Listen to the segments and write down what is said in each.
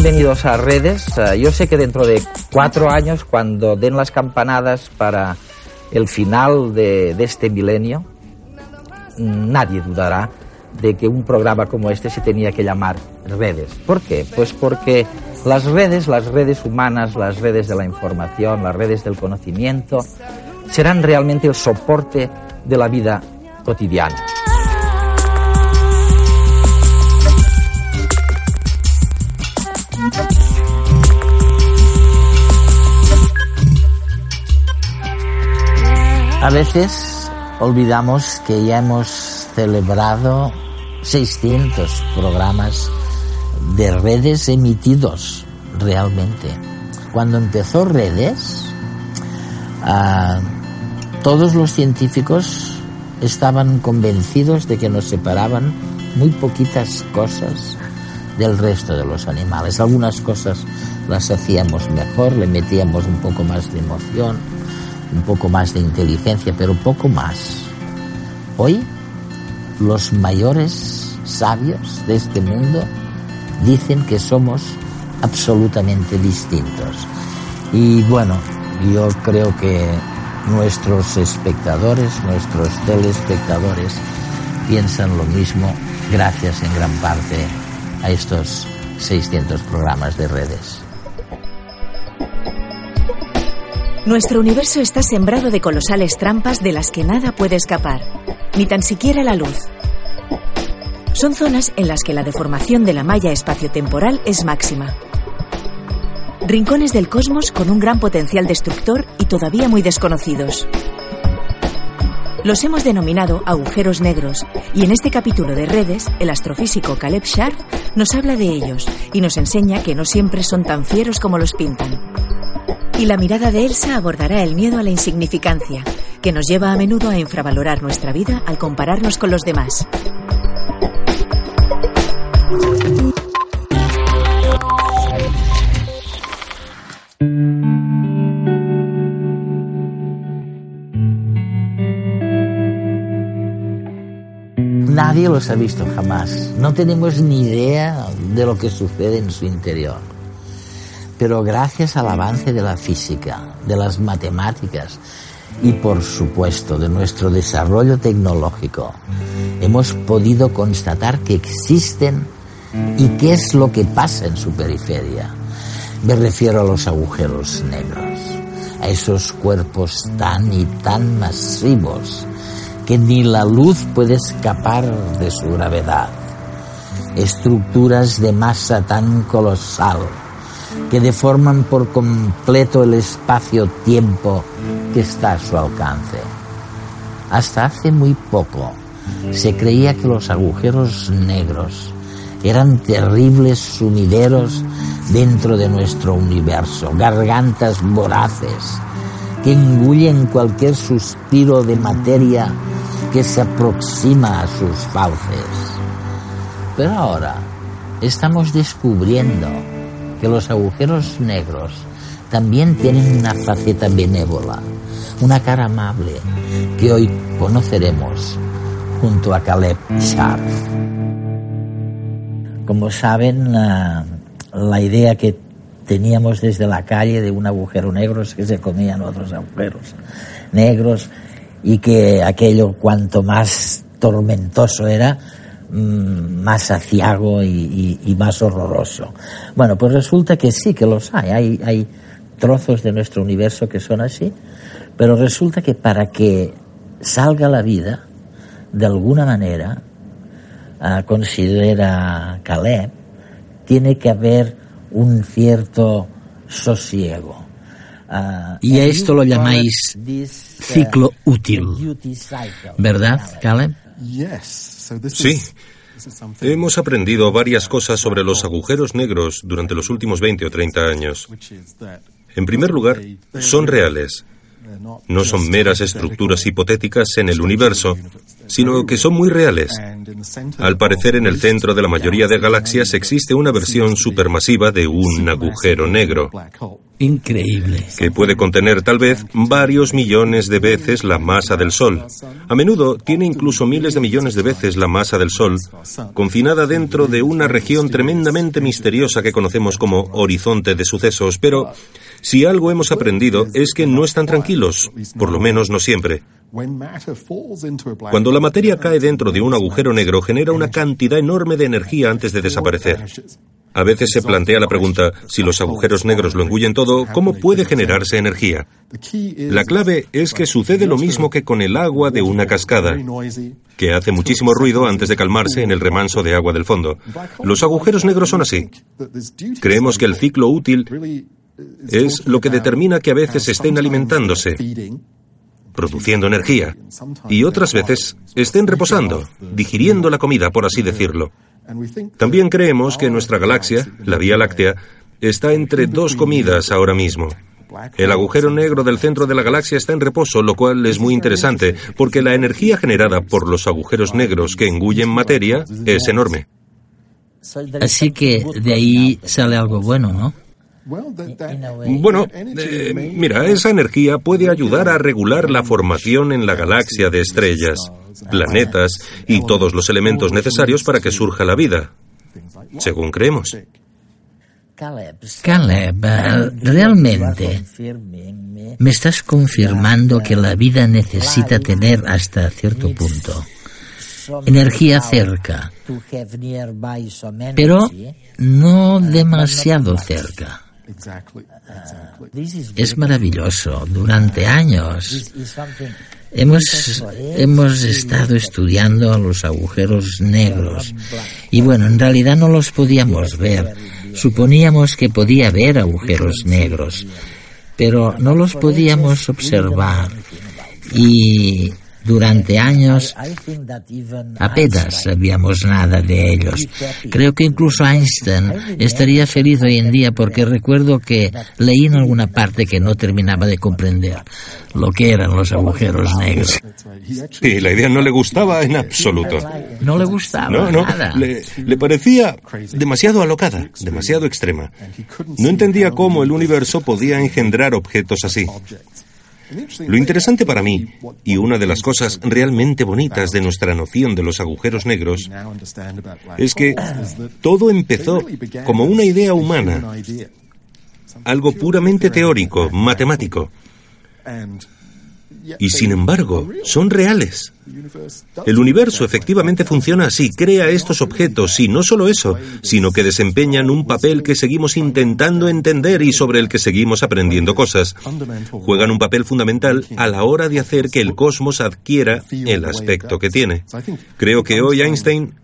bienvenidos a Redes. Eh, yo sé que dentro de cuatro años, cuando den las campanadas para el final de, de este milenio, nadie dudará de que un programa como este se tenía que llamar Redes. ¿Por qué? Pues porque las redes, las redes humanas, las redes de la información, las redes del conocimiento, serán realmente el soporte de la vida cotidiana. A veces olvidamos que ya hemos celebrado 600 programas de redes emitidos realmente. Cuando empezó redes, ah, todos los científicos estaban convencidos de que nos separaban muy poquitas cosas del resto de los animales. Algunas cosas las hacíamos mejor, le metíamos un poco más de emoción, un poco más de inteligencia, pero poco más. Hoy, los mayores sabios de este mundo dicen que somos absolutamente distintos. Y bueno, yo creo que nuestros espectadores, nuestros telespectadores piensan lo mismo gracias en gran parte a estos 600 programas de redes. Nuestro universo está sembrado de colosales trampas de las que nada puede escapar, ni tan siquiera la luz. Son zonas en las que la deformación de la malla espaciotemporal es máxima. Rincones del cosmos con un gran potencial destructor y todavía muy desconocidos. Los hemos denominado agujeros negros y en este capítulo de redes, el astrofísico Caleb Sharp nos habla de ellos y nos enseña que no siempre son tan fieros como los pintan. Y la mirada de Elsa abordará el miedo a la insignificancia, que nos lleva a menudo a infravalorar nuestra vida al compararnos con los demás. Nadie los ha visto jamás. No tenemos ni idea de lo que sucede en su interior. Pero gracias al avance de la física, de las matemáticas y por supuesto de nuestro desarrollo tecnológico, hemos podido constatar que existen y qué es lo que pasa en su periferia. Me refiero a los agujeros negros, a esos cuerpos tan y tan masivos que ni la luz puede escapar de su gravedad. Estructuras de masa tan colosal que deforman por completo el espacio-tiempo que está a su alcance. Hasta hace muy poco se creía que los agujeros negros eran terribles sumideros dentro de nuestro universo, gargantas voraces que engullen cualquier suspiro de materia que se aproxima a sus fauces. Pero ahora estamos descubriendo que los agujeros negros también tienen una faceta benévola, una cara amable que hoy conoceremos junto a Caleb Sharp. Como saben, la, la idea que teníamos desde la calle de un agujero negro es que se comían otros agujeros negros y que aquello cuanto más tormentoso era, más aciago y, más horroroso. Bueno, pues resulta que sí, que los hay. hay. Hay trozos de nuestro universo que son así, pero resulta que para que salga la vida, de alguna manera, ah, considera Caleb, tiene que haber un cierto sosiego. Ah, y a esto lo llamáis ciclo útil, ¿verdad, Caleb? Sí. Hemos aprendido varias cosas sobre los agujeros negros durante los últimos 20 o 30 años. En primer lugar, son reales. No son meras estructuras hipotéticas en el universo, sino que son muy reales. Al parecer, en el centro de la mayoría de galaxias existe una versión supermasiva de un agujero negro. Increíble. Que puede contener tal vez varios millones de veces la masa del Sol. A menudo tiene incluso miles de millones de veces la masa del Sol, confinada dentro de una región tremendamente misteriosa que conocemos como horizonte de sucesos. Pero si algo hemos aprendido es que no están tranquilos, por lo menos no siempre. Cuando la materia cae dentro de un agujero negro genera una cantidad enorme de energía antes de desaparecer. A veces se plantea la pregunta, si los agujeros negros lo engullen todo, ¿cómo puede generarse energía? La clave es que sucede lo mismo que con el agua de una cascada, que hace muchísimo ruido antes de calmarse en el remanso de agua del fondo. Los agujeros negros son así. Creemos que el ciclo útil es lo que determina que a veces estén alimentándose, produciendo energía, y otras veces estén reposando, digiriendo la comida, por así decirlo. También creemos que nuestra galaxia, la Vía Láctea, está entre dos comidas ahora mismo. El agujero negro del centro de la galaxia está en reposo, lo cual es muy interesante, porque la energía generada por los agujeros negros que engullen materia es enorme. Así que de ahí sale algo bueno, ¿no? Bueno, eh, mira, esa energía puede ayudar a regular la formación en la galaxia de estrellas, planetas y todos los elementos necesarios para que surja la vida, según creemos. Caleb, eh, realmente me estás confirmando que la vida necesita tener hasta cierto punto energía cerca, pero no demasiado. cerca. Es maravilloso. Durante años hemos, hemos estado estudiando los agujeros negros. y bueno, en realidad no los podíamos ver. Suponíamos que podía haber agujeros negros, pero no los podíamos observar. Y durante años apenas sabíamos nada de ellos. Creo que incluso Einstein estaría feliz hoy en día porque recuerdo que leí en alguna parte que no terminaba de comprender lo que eran los agujeros negros. Sí, la idea no le gustaba en absoluto. No le gustaba no, no, nada. Le, le parecía demasiado alocada, demasiado extrema. No entendía cómo el universo podía engendrar objetos así. Lo interesante para mí, y una de las cosas realmente bonitas de nuestra noción de los agujeros negros, es que todo empezó como una idea humana, algo puramente teórico, matemático. Y sin embargo, son reales. El universo efectivamente funciona así, crea estos objetos y no solo eso, sino que desempeñan un papel que seguimos intentando entender y sobre el que seguimos aprendiendo cosas. Juegan un papel fundamental a la hora de hacer que el cosmos adquiera el aspecto que tiene. Creo que hoy Einstein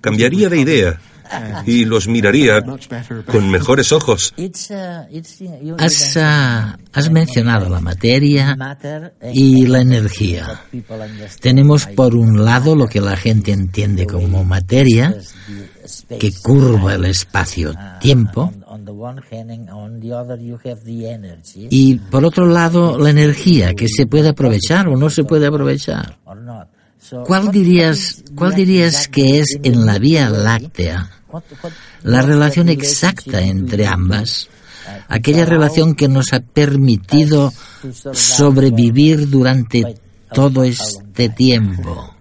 cambiaría de idea y los miraría con mejores ojos. Has, ah, has mencionado la materia y la energía. Tenemos por un lado lo que la gente entiende como materia, que curva el espacio-tiempo, y por otro lado la energía, que se puede aprovechar o no se puede aprovechar. ¿Cuál dirías, ¿Cuál dirías que es en la Vía Láctea la relación exacta entre ambas? Aquella relación que nos ha permitido sobrevivir durante todo este tiempo.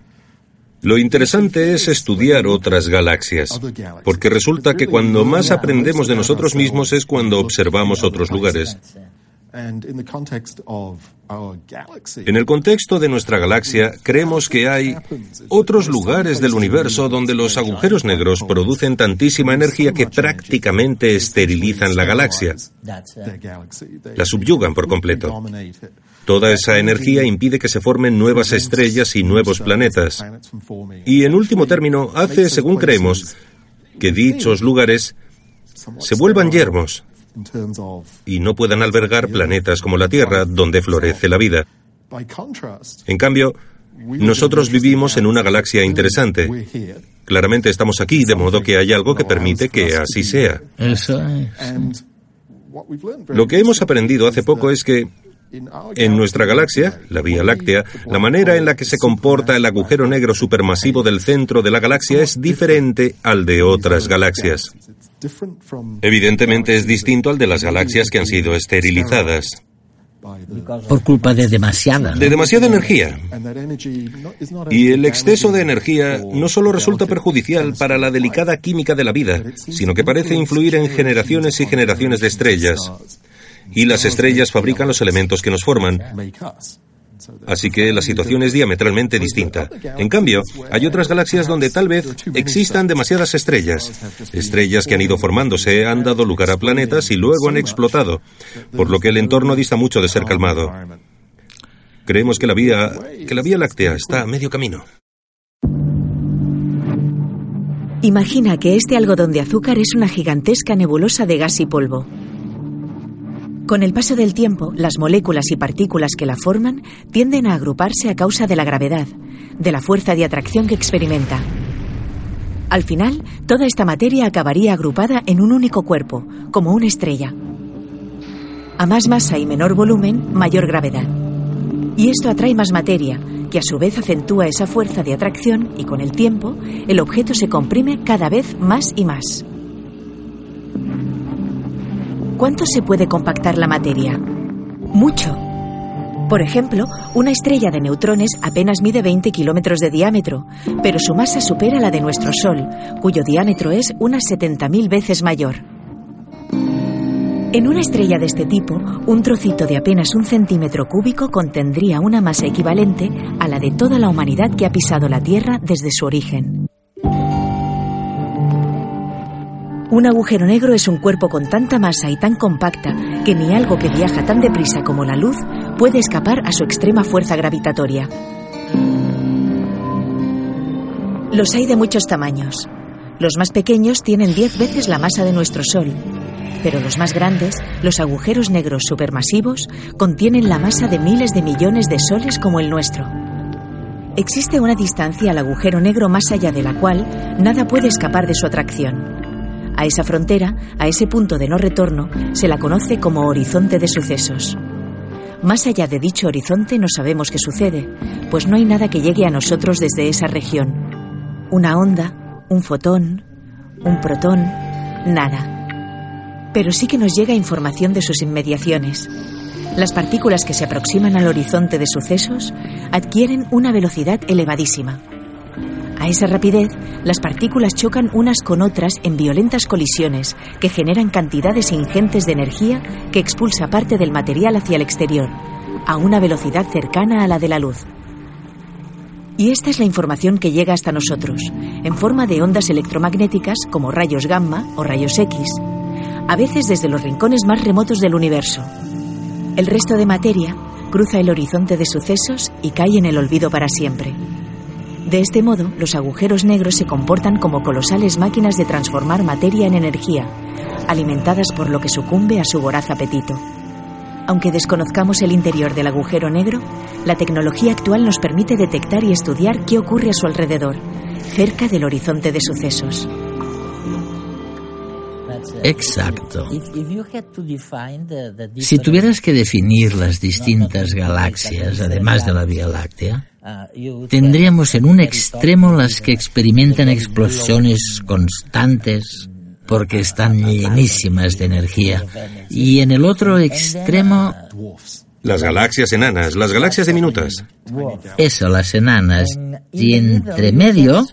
Lo interesante es estudiar otras galaxias, porque resulta que cuando más aprendemos de nosotros mismos es cuando observamos otros lugares. En el contexto de nuestra galaxia, creemos que hay otros lugares del universo donde los agujeros negros producen tantísima energía que prácticamente esterilizan la galaxia. La subyugan por completo. Toda esa energía impide que se formen nuevas estrellas y nuevos planetas. Y en último término, hace, según creemos, que dichos lugares se vuelvan yermos y no puedan albergar planetas como la Tierra, donde florece la vida. En cambio, nosotros vivimos en una galaxia interesante. Claramente estamos aquí, de modo que hay algo que permite que así sea. Eso Lo que hemos aprendido hace poco es que En nuestra galaxia, la Vía Láctea, la manera en la que se comporta el agujero negro supermasivo del centro de la galaxia es diferente al de otras galaxias. Evidentemente es distinto al de las galaxias que han sido esterilizadas. Por culpa de demasiada. De demasiada energía. Y el exceso de energía no solo resulta perjudicial para la delicada química de la vida, sino que parece influir en generaciones y generaciones de estrellas y las estrellas fabrican los elementos que nos forman. Así que la situación es diametralmente distinta. En cambio, hay otras galaxias donde tal vez existan demasiadas estrellas. Estrellas que han ido formándose, han dado lugar a planetas y luego han explotado, por lo que el entorno dista mucho de ser calmado. Creemos que la vía, que la vía láctea está a medio camino. Imagina que este algodón de azúcar es una gigantesca nebulosa de gas y polvo. Con el paso del tiempo, las moléculas y partículas que la forman tienden a agruparse a causa de la gravedad, de la fuerza de atracción que experimenta. Al final, toda esta materia acabaría agrupada en un único cuerpo, como una estrella. A más masa y menor volumen, mayor gravedad. Y esto atrae más materia, que a su vez acentúa esa fuerza de atracción y con el tiempo, el objeto se comprime cada vez más y más. ¿Cuánto se puede compactar la materia? Mucho. Por ejemplo, una estrella de neutrones apenas mide 20 kilómetros de diámetro, pero su masa supera la de nuestro Sol, cuyo diámetro es unas 70.000 veces mayor. En una estrella de este tipo, un trocito de apenas un centímetro cúbico contendría una masa equivalente a la de toda la humanidad que ha pisado la Tierra desde su origen. Un agujero negro es un cuerpo con tanta masa y tan compacta que ni algo que viaja tan deprisa como la luz puede escapar a su extrema fuerza gravitatoria. Los hay de muchos tamaños. Los más pequeños tienen 10 veces la masa de nuestro Sol, pero los más grandes, los agujeros negros supermasivos, contienen la masa de miles de millones de soles como el nuestro. Existe una distancia al agujero negro más allá de la cual nada puede escapar de su atracción. A esa frontera, a ese punto de no retorno, se la conoce como horizonte de sucesos. Más allá de dicho horizonte no sabemos qué sucede, pues no hay nada que llegue a nosotros desde esa región. Una onda, un fotón, un protón, nada. Pero sí que nos llega información de sus inmediaciones. Las partículas que se aproximan al horizonte de sucesos adquieren una velocidad elevadísima. A esa rapidez, las partículas chocan unas con otras en violentas colisiones que generan cantidades ingentes de energía que expulsa parte del material hacia el exterior, a una velocidad cercana a la de la luz. Y esta es la información que llega hasta nosotros, en forma de ondas electromagnéticas como rayos gamma o rayos X, a veces desde los rincones más remotos del universo. El resto de materia cruza el horizonte de sucesos y cae en el olvido para siempre. De este modo, los agujeros negros se comportan como colosales máquinas de transformar materia en energía, alimentadas por lo que sucumbe a su voraz apetito. Aunque desconozcamos el interior del agujero negro, la tecnología actual nos permite detectar y estudiar qué ocurre a su alrededor, cerca del horizonte de sucesos. Exacto. Si tuvieras que definir las distintas galaxias, además de la Vía Láctea, tendríamos en un extremo las que experimentan explosiones constantes porque están llenísimas de energía y en el otro extremo las galaxias enanas, las galaxias diminutas. Eso, las enanas. Y entre medio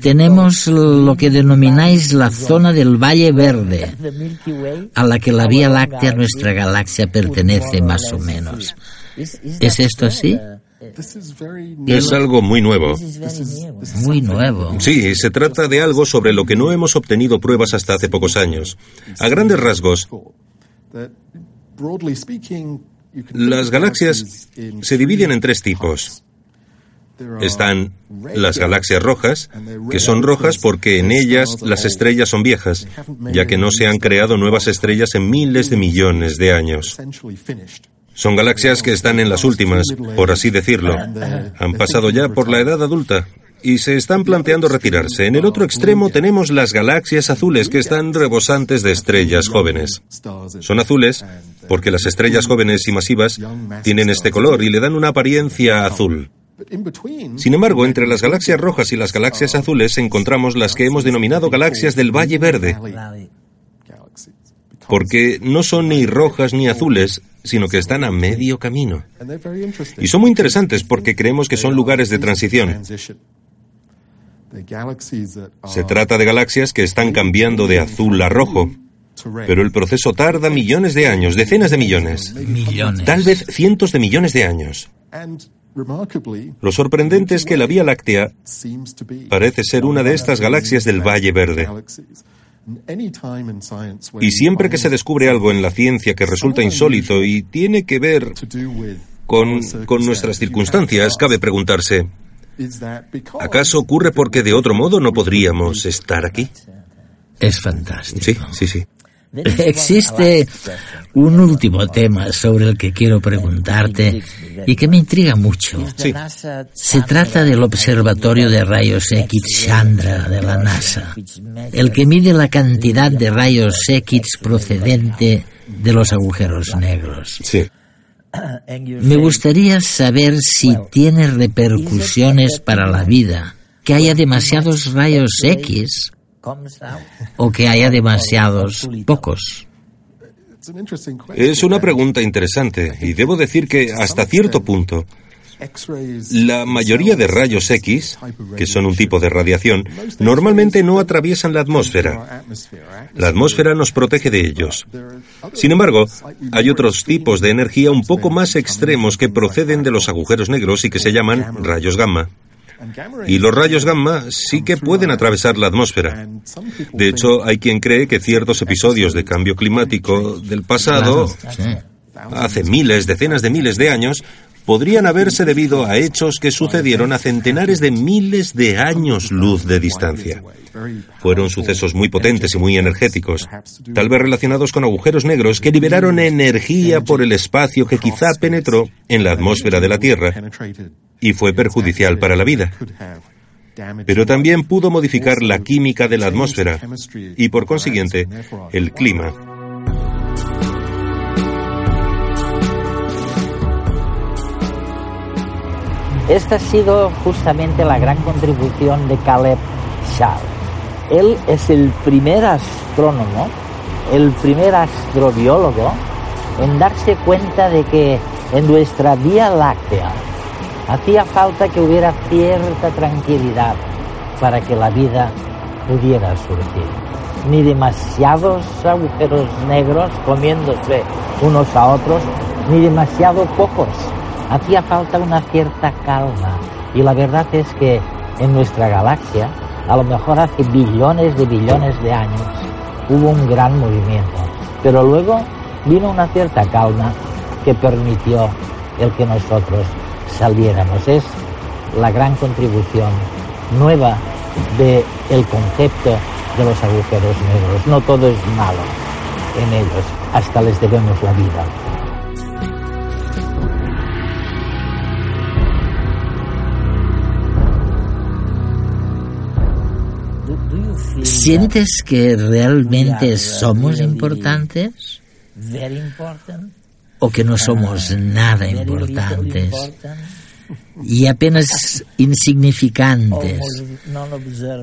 tenemos lo que denomináis la zona del Valle Verde, a la que la Vía Láctea, nuestra galaxia, pertenece más o menos. ¿Es esto así? Es algo muy nuevo. Muy nuevo. Sí, se trata de algo sobre lo que no hemos obtenido pruebas hasta hace pocos años. A grandes rasgos, las galaxias se dividen en tres tipos. Están las galaxias rojas, que son rojas porque en ellas las estrellas son viejas, ya que no se han creado nuevas estrellas en miles de millones de años. Son galaxias que están en las últimas, por así decirlo. Han pasado ya por la edad adulta y se están planteando retirarse. En el otro extremo tenemos las galaxias azules que están rebosantes de estrellas jóvenes. Son azules porque las estrellas jóvenes y masivas tienen este color y le dan una apariencia azul. Sin embargo, entre las galaxias rojas y las galaxias azules encontramos las que hemos denominado galaxias del Valle Verde, porque no son ni rojas ni azules, sino que están a medio camino. Y son muy interesantes porque creemos que son lugares de transición. Se trata de galaxias que están cambiando de azul a rojo, pero el proceso tarda millones de años, decenas de millones. Millones. Tal vez cientos de millones de años. Lo sorprendente es que la Vía Láctea parece ser una de estas galaxias del Valle Verde. Y siempre que se descubre algo en la ciencia que resulta insólito y tiene que ver con, con nuestras circunstancias, cabe preguntarse, ¿acaso ocurre porque de otro modo no podríamos estar aquí? Es fantástico. Sí, sí, sí. Existe un último tema sobre el que quiero preguntarte y que me intriga mucho. Sí. Se trata del Observatorio de Rayos X Chandra de la NASA, el que mide la cantidad de rayos X procedente de los agujeros negros. Sí. Me gustaría saber si tiene repercusiones para la vida que haya demasiados rayos X o que haya demasiados pocos. Es una pregunta interesante y debo decir que hasta cierto punto la mayoría de rayos X, que son un tipo de radiación, normalmente no atraviesan la atmósfera. La atmósfera nos protege de ellos. Sin embargo, hay otros tipos de energía un poco más extremos que proceden de los agujeros negros y que se llaman rayos gamma. Y los rayos gamma sí que pueden atravesar la atmósfera. De hecho, hay quien cree que ciertos episodios de cambio climático del pasado, hace miles, decenas de miles de años, podrían haberse debido a hechos que sucedieron a centenares de miles de años luz de distancia. Fueron sucesos muy potentes y muy energéticos, tal vez relacionados con agujeros negros que liberaron energía por el espacio que quizá penetró en la atmósfera de la Tierra y fue perjudicial para la vida. Pero también pudo modificar la química de la atmósfera y por consiguiente el clima. Esta ha sido justamente la gran contribución de Caleb Shah. Él es el primer astrónomo, el primer astrobiólogo en darse cuenta de que en nuestra Vía Láctea hacía falta que hubiera cierta tranquilidad para que la vida pudiera surgir. Ni demasiados agujeros negros comiéndose unos a otros, ni demasiado pocos. Hacía falta una cierta calma. Y la verdad es que en nuestra galaxia, a lo mejor hace billones de billones de años, hubo un gran movimiento. Pero luego vino una cierta calma que permitió el que nosotros saliéramos. Es la gran contribución nueva del el concepto de los agujeros negros. No todo es malo en ellos, hasta les debemos la vida. ¿Sientes que realmente somos importantes o que no somos nada importantes y apenas insignificantes.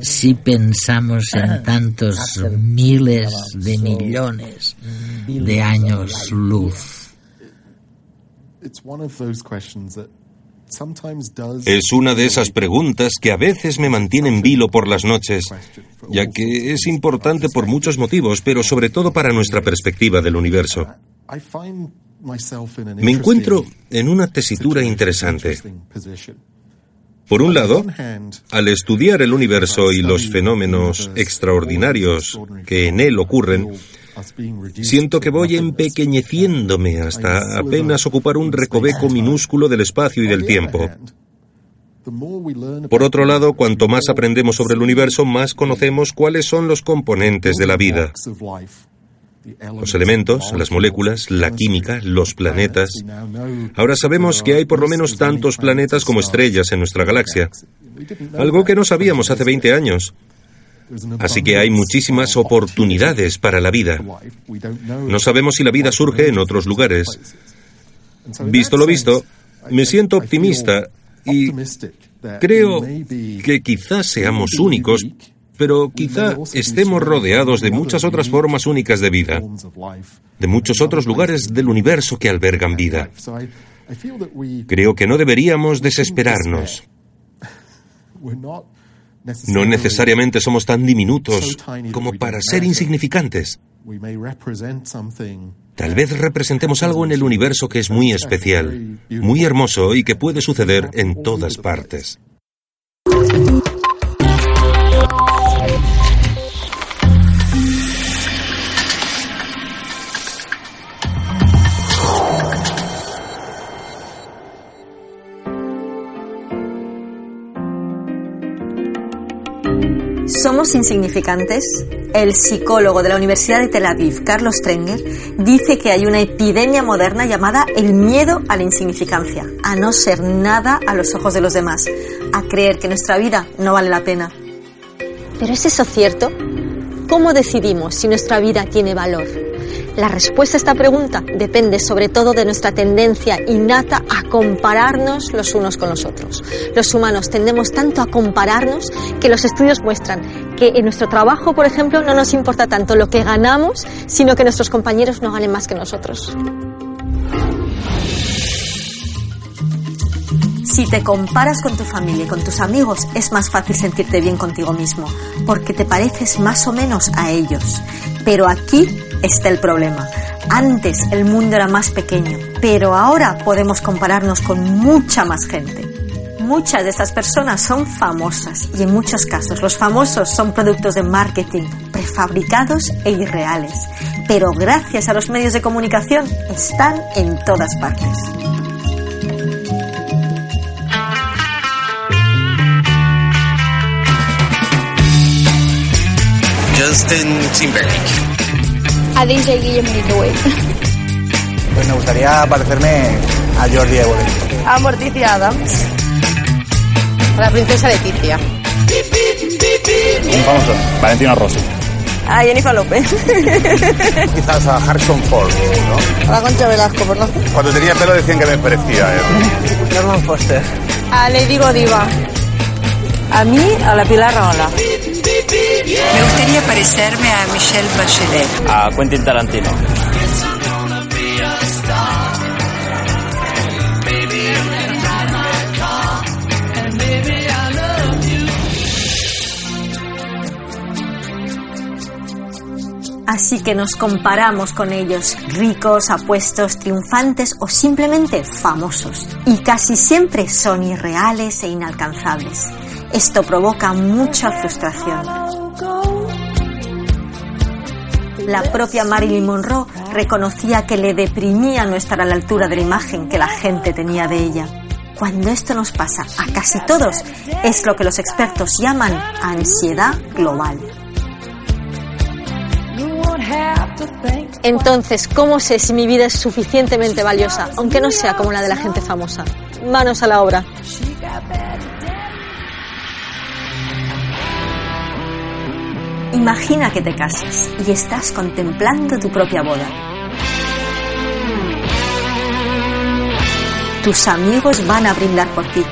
Si pensamos en tantos miles de millones de años luz? Es una de esas preguntas que a veces me mantiene en vilo por las noches, ya que es importante por muchos motivos, pero sobre todo para nuestra perspectiva del universo. Me encuentro en una tesitura interesante. Por un lado, al estudiar el universo y los fenómenos extraordinarios que en él ocurren, siento que voy empequeñeciéndome hasta apenas ocupar un recoveco minúsculo del espacio y del tiempo. Por otro lado, cuanto más aprendemos sobre el universo, más conocemos cuáles son los componentes de la vida. Los elementos, las moléculas, la química, los planetas. Ahora sabemos que hay por lo menos tantos planetas como estrellas en nuestra galaxia. Algo que no sabíamos hace 20 años. Así que hay muchísimas oportunidades para la vida. No sabemos si la vida surge en otros lugares. Visto lo visto, me siento optimista y creo que quizás seamos únicos, pero quizá estemos rodeados de muchas otras formas únicas de vida, de muchos otros lugares del universo que albergan vida. Creo que no deberíamos desesperarnos. No necesariamente somos tan diminutos como para ser insignificantes. Tal vez representemos algo en el universo que es muy especial, muy hermoso y que puede suceder en todas partes. ¿Somos insignificantes? El psicólogo de la Universidad de Tel Aviv, Carlos Trenger, dice que hay una epidemia moderna llamada el miedo a la insignificancia, a no ser nada a los ojos de los demás, a creer que nuestra vida no vale la pena. ¿Pero es eso cierto? ¿Cómo decidimos si nuestra vida tiene valor? La respuesta a esta pregunta depende sobre todo de nuestra tendencia innata a compararnos los unos con los otros. Los humanos tendemos tanto a compararnos que los estudios muestran que en nuestro trabajo, por ejemplo, no nos importa tanto lo que ganamos, sino que nuestros compañeros no ganen más que nosotros. Si te comparas con tu familia y con tus amigos, es más fácil sentirte bien contigo mismo, porque te pareces más o menos a ellos. Pero aquí está el problema. Antes el mundo era más pequeño, pero ahora podemos compararnos con mucha más gente. Muchas de estas personas son famosas y en muchos casos los famosos son productos de marketing prefabricados e irreales, pero gracias a los medios de comunicación están en todas partes. Justin Timberlake. A DJ Guillermo Pues me gustaría parecerme a Jordi Évole. A Morticia Adams. A la princesa Leticia. Un famoso, Valentino Rossi. A Jennifer López. Quizás a Harrison Ford, ¿no? A la Concha Velasco, por no. Cuando tenía pelo decían que me parecía, ¿eh? Norman Foster. A Lady Godiva. A mí, a la Pilar Raola. Me gustaría parecerme a Michelle Bachelet. A Quentin Tarantino. Así que nos comparamos con ellos, ricos, apuestos, triunfantes o simplemente famosos. Y casi siempre son irreales e inalcanzables. Esto provoca mucha frustración. La propia Marilyn Monroe reconocía que le deprimía no estar a la altura de la imagen que la gente tenía de ella. Cuando esto nos pasa a casi todos, es lo que los expertos llaman ansiedad global. Entonces, ¿cómo sé si mi vida es suficientemente valiosa, aunque no sea como la de la gente famosa? Manos a la obra. Imagina que te casas y estás contemplando tu propia boda. Tus amigos van a brindar por ti.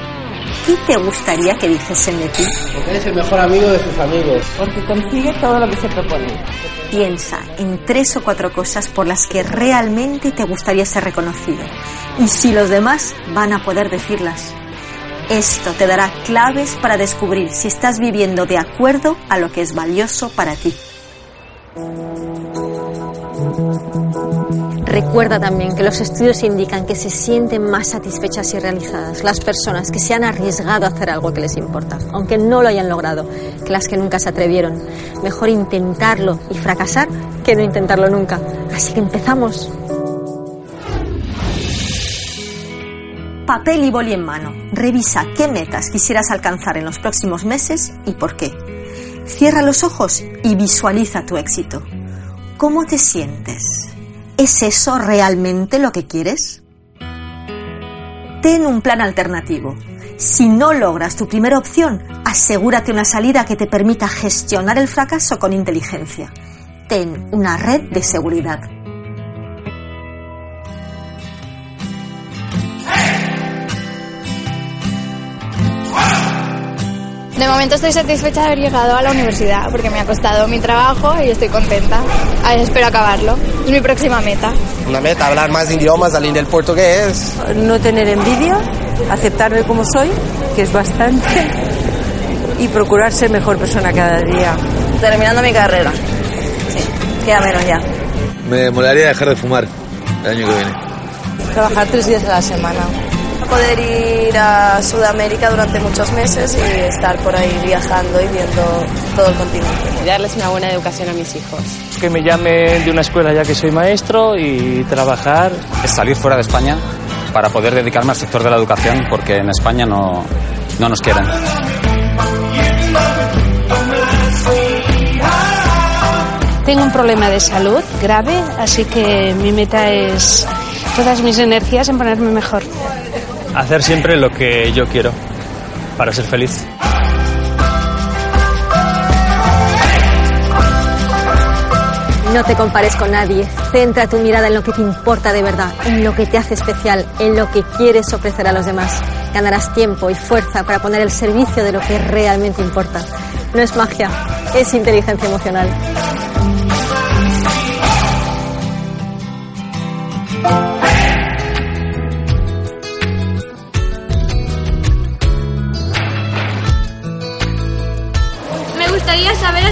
¿Qué te gustaría que dijesen de ti? Porque eres el mejor amigo de sus amigos. Porque consigue todo lo que se propone. Piensa en tres o cuatro cosas por las que realmente te gustaría ser reconocido. Y si los demás van a poder decirlas. Esto te dará claves para descubrir si estás viviendo de acuerdo a lo que es valioso para ti. Recuerda también que los estudios indican que se sienten más satisfechas y realizadas las personas que se han arriesgado a hacer algo que les importa, aunque no lo hayan logrado, que las que nunca se atrevieron. Mejor intentarlo y fracasar que no intentarlo nunca. Así que empezamos. Papel y boli en mano. Revisa qué metas quisieras alcanzar en los próximos meses y por qué. Cierra los ojos y visualiza tu éxito. ¿Cómo te sientes? ¿Es eso realmente lo que quieres? Ten un plan alternativo. Si no logras tu primera opción, asegúrate una salida que te permita gestionar el fracaso con inteligencia. Ten una red de seguridad. De momento estoy satisfecha de haber llegado a la universidad porque me ha costado mi trabajo y estoy contenta. A ver, espero acabarlo. Es mi próxima meta. Una meta, hablar más idiomas, salir del portugués. No tener envidia, aceptarme como soy, que es bastante, y procurar ser mejor persona cada día. Terminando mi carrera. Sí, queda menos ya. Me molaría dejar de fumar el año que viene. Trabajar tres días a la semana poder ir a Sudamérica durante muchos meses y estar por ahí viajando y viendo todo el continente. darles una buena educación a mis hijos. Que me llamen de una escuela ya que soy maestro y trabajar. Es salir fuera de España para poder dedicarme al sector de la educación porque en España no, no nos quieren. Tengo un problema de salud grave, así que mi meta es todas mis energías en ponerme mejor hacer siempre lo que yo quiero para ser feliz. No te compares con nadie. Centra tu mirada en lo que te importa de verdad, en lo que te hace especial, en lo que quieres ofrecer a los demás. Ganarás tiempo y fuerza para poner el servicio de lo que realmente importa. No es magia, es inteligencia emocional.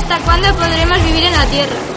Hasta cuándo podremos vivir en la Tierra.